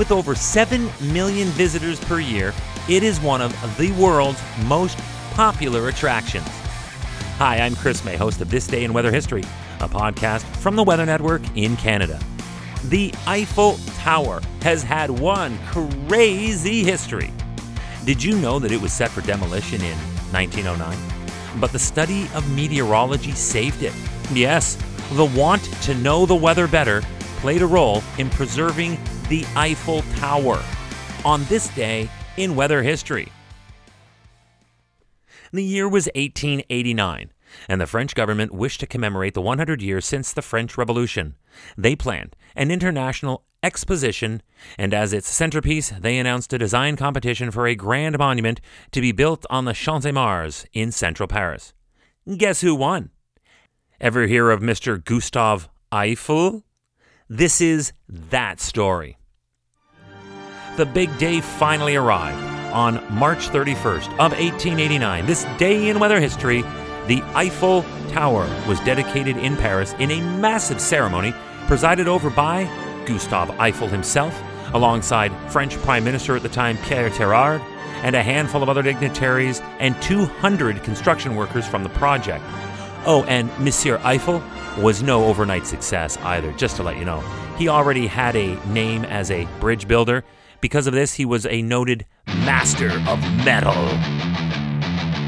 With over 7 million visitors per year, it is one of the world's most popular attractions. Hi, I'm Chris May, host of This Day in Weather History, a podcast from the Weather Network in Canada. The Eiffel Tower has had one crazy history. Did you know that it was set for demolition in 1909? But the study of meteorology saved it. Yes, the want to know the weather better played a role in preserving the Eiffel Tower on this day in weather history. The year was 1889, and the French government wished to commemorate the 100 years since the French Revolution. They planned an international exposition, and as its centerpiece, they announced a design competition for a grand monument to be built on the Champs Elysees Mars in central Paris. Guess who won? Ever hear of Mr. Gustave Eiffel? This is that story. The big day finally arrived on March 31st of 1889. This day in weather history, the Eiffel Tower was dedicated in Paris in a massive ceremony presided over by Gustave Eiffel himself, alongside French Prime Minister at the time Pierre Tirard, and a handful of other dignitaries and 200 construction workers from the project. Oh, and Monsieur Eiffel was no overnight success either, just to let you know. He already had a name as a bridge builder. Because of this, he was a noted master of metal.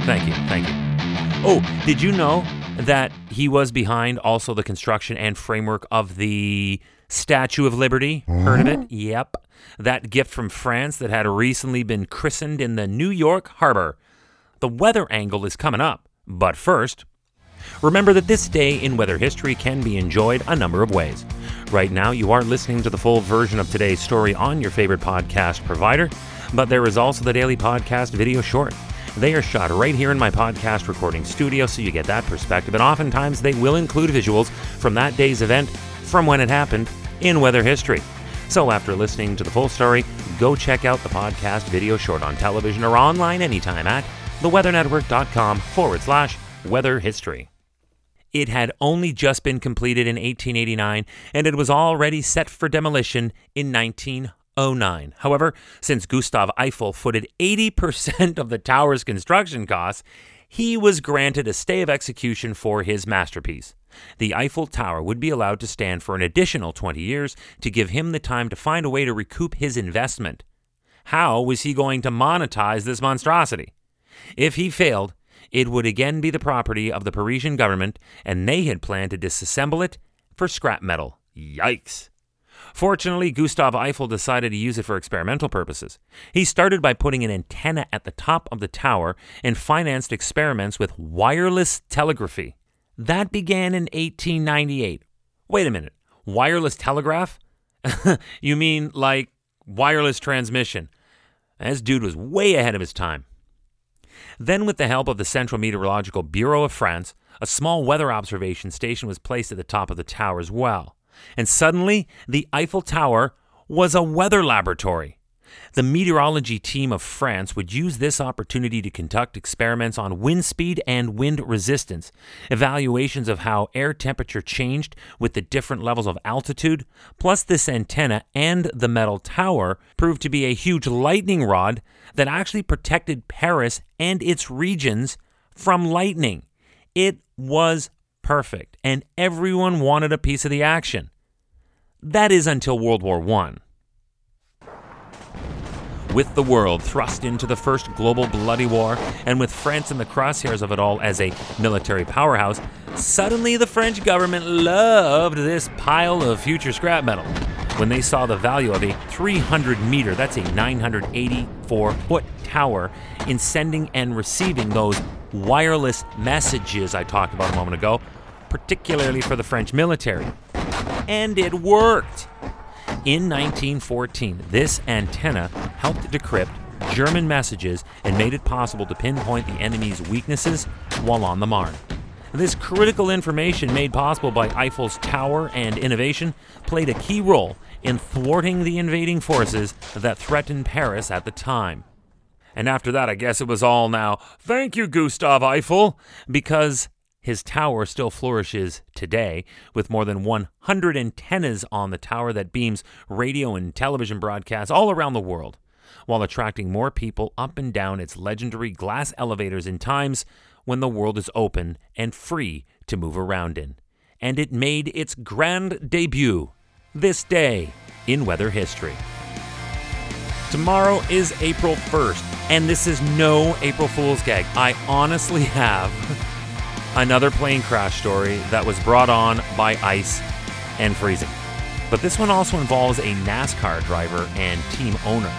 Thank you, thank you. Oh, did you know that he was behind also the construction and framework of the Statue of Liberty? Heard of it? Oh. Yep. That gift from France that had recently been christened in the New York harbor. The weather angle is coming up, but first, Remember that this day in weather history can be enjoyed a number of ways. Right now, you are listening to the full version of today's story on your favorite podcast provider, but there is also the daily podcast video short. They are shot right here in my podcast recording studio, so you get that perspective, and oftentimes they will include visuals from that day's event from when it happened in weather history. So, after listening to the full story, go check out the podcast video short on television or online anytime at theweathernetwork.com forward slash weather history. It had only just been completed in 1889 and it was already set for demolition in 1909. However, since Gustave Eiffel footed 80% of the tower's construction costs, he was granted a stay of execution for his masterpiece. The Eiffel Tower would be allowed to stand for an additional 20 years to give him the time to find a way to recoup his investment. How was he going to monetize this monstrosity? If he failed, it would again be the property of the Parisian government, and they had planned to disassemble it for scrap metal. Yikes! Fortunately, Gustave Eiffel decided to use it for experimental purposes. He started by putting an antenna at the top of the tower and financed experiments with wireless telegraphy. That began in 1898. Wait a minute, wireless telegraph? you mean like wireless transmission? This dude was way ahead of his time. Then, with the help of the Central Meteorological Bureau of France, a small weather observation station was placed at the top of the tower as well. And suddenly, the Eiffel Tower was a weather laboratory. The meteorology team of France would use this opportunity to conduct experiments on wind speed and wind resistance, evaluations of how air temperature changed with the different levels of altitude, plus this antenna and the metal tower proved to be a huge lightning rod that actually protected Paris and its regions from lightning. It was perfect, and everyone wanted a piece of the action. That is until World War I. With the world thrust into the first global bloody war, and with France in the crosshairs of it all as a military powerhouse, suddenly the French government loved this pile of future scrap metal. When they saw the value of a 300 meter, that's a 984 foot tower, in sending and receiving those wireless messages I talked about a moment ago, particularly for the French military. And it worked. In 1914, this antenna helped decrypt German messages and made it possible to pinpoint the enemy's weaknesses while on the Marne. This critical information, made possible by Eiffel's tower and innovation, played a key role in thwarting the invading forces that threatened Paris at the time. And after that, I guess it was all now, thank you, Gustave Eiffel, because His tower still flourishes today, with more than 100 antennas on the tower that beams radio and television broadcasts all around the world, while attracting more people up and down its legendary glass elevators in times when the world is open and free to move around in. And it made its grand debut this day in weather history. Tomorrow is April 1st, and this is no April Fool's gag. I honestly have another plane crash story that was brought on by ice and freezing. But this one also involves a NASCAR driver and team owner.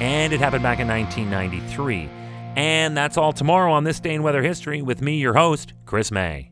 And it happened back in 1993. And that's all tomorrow on This Day in Weather History with me, your host, Chris May.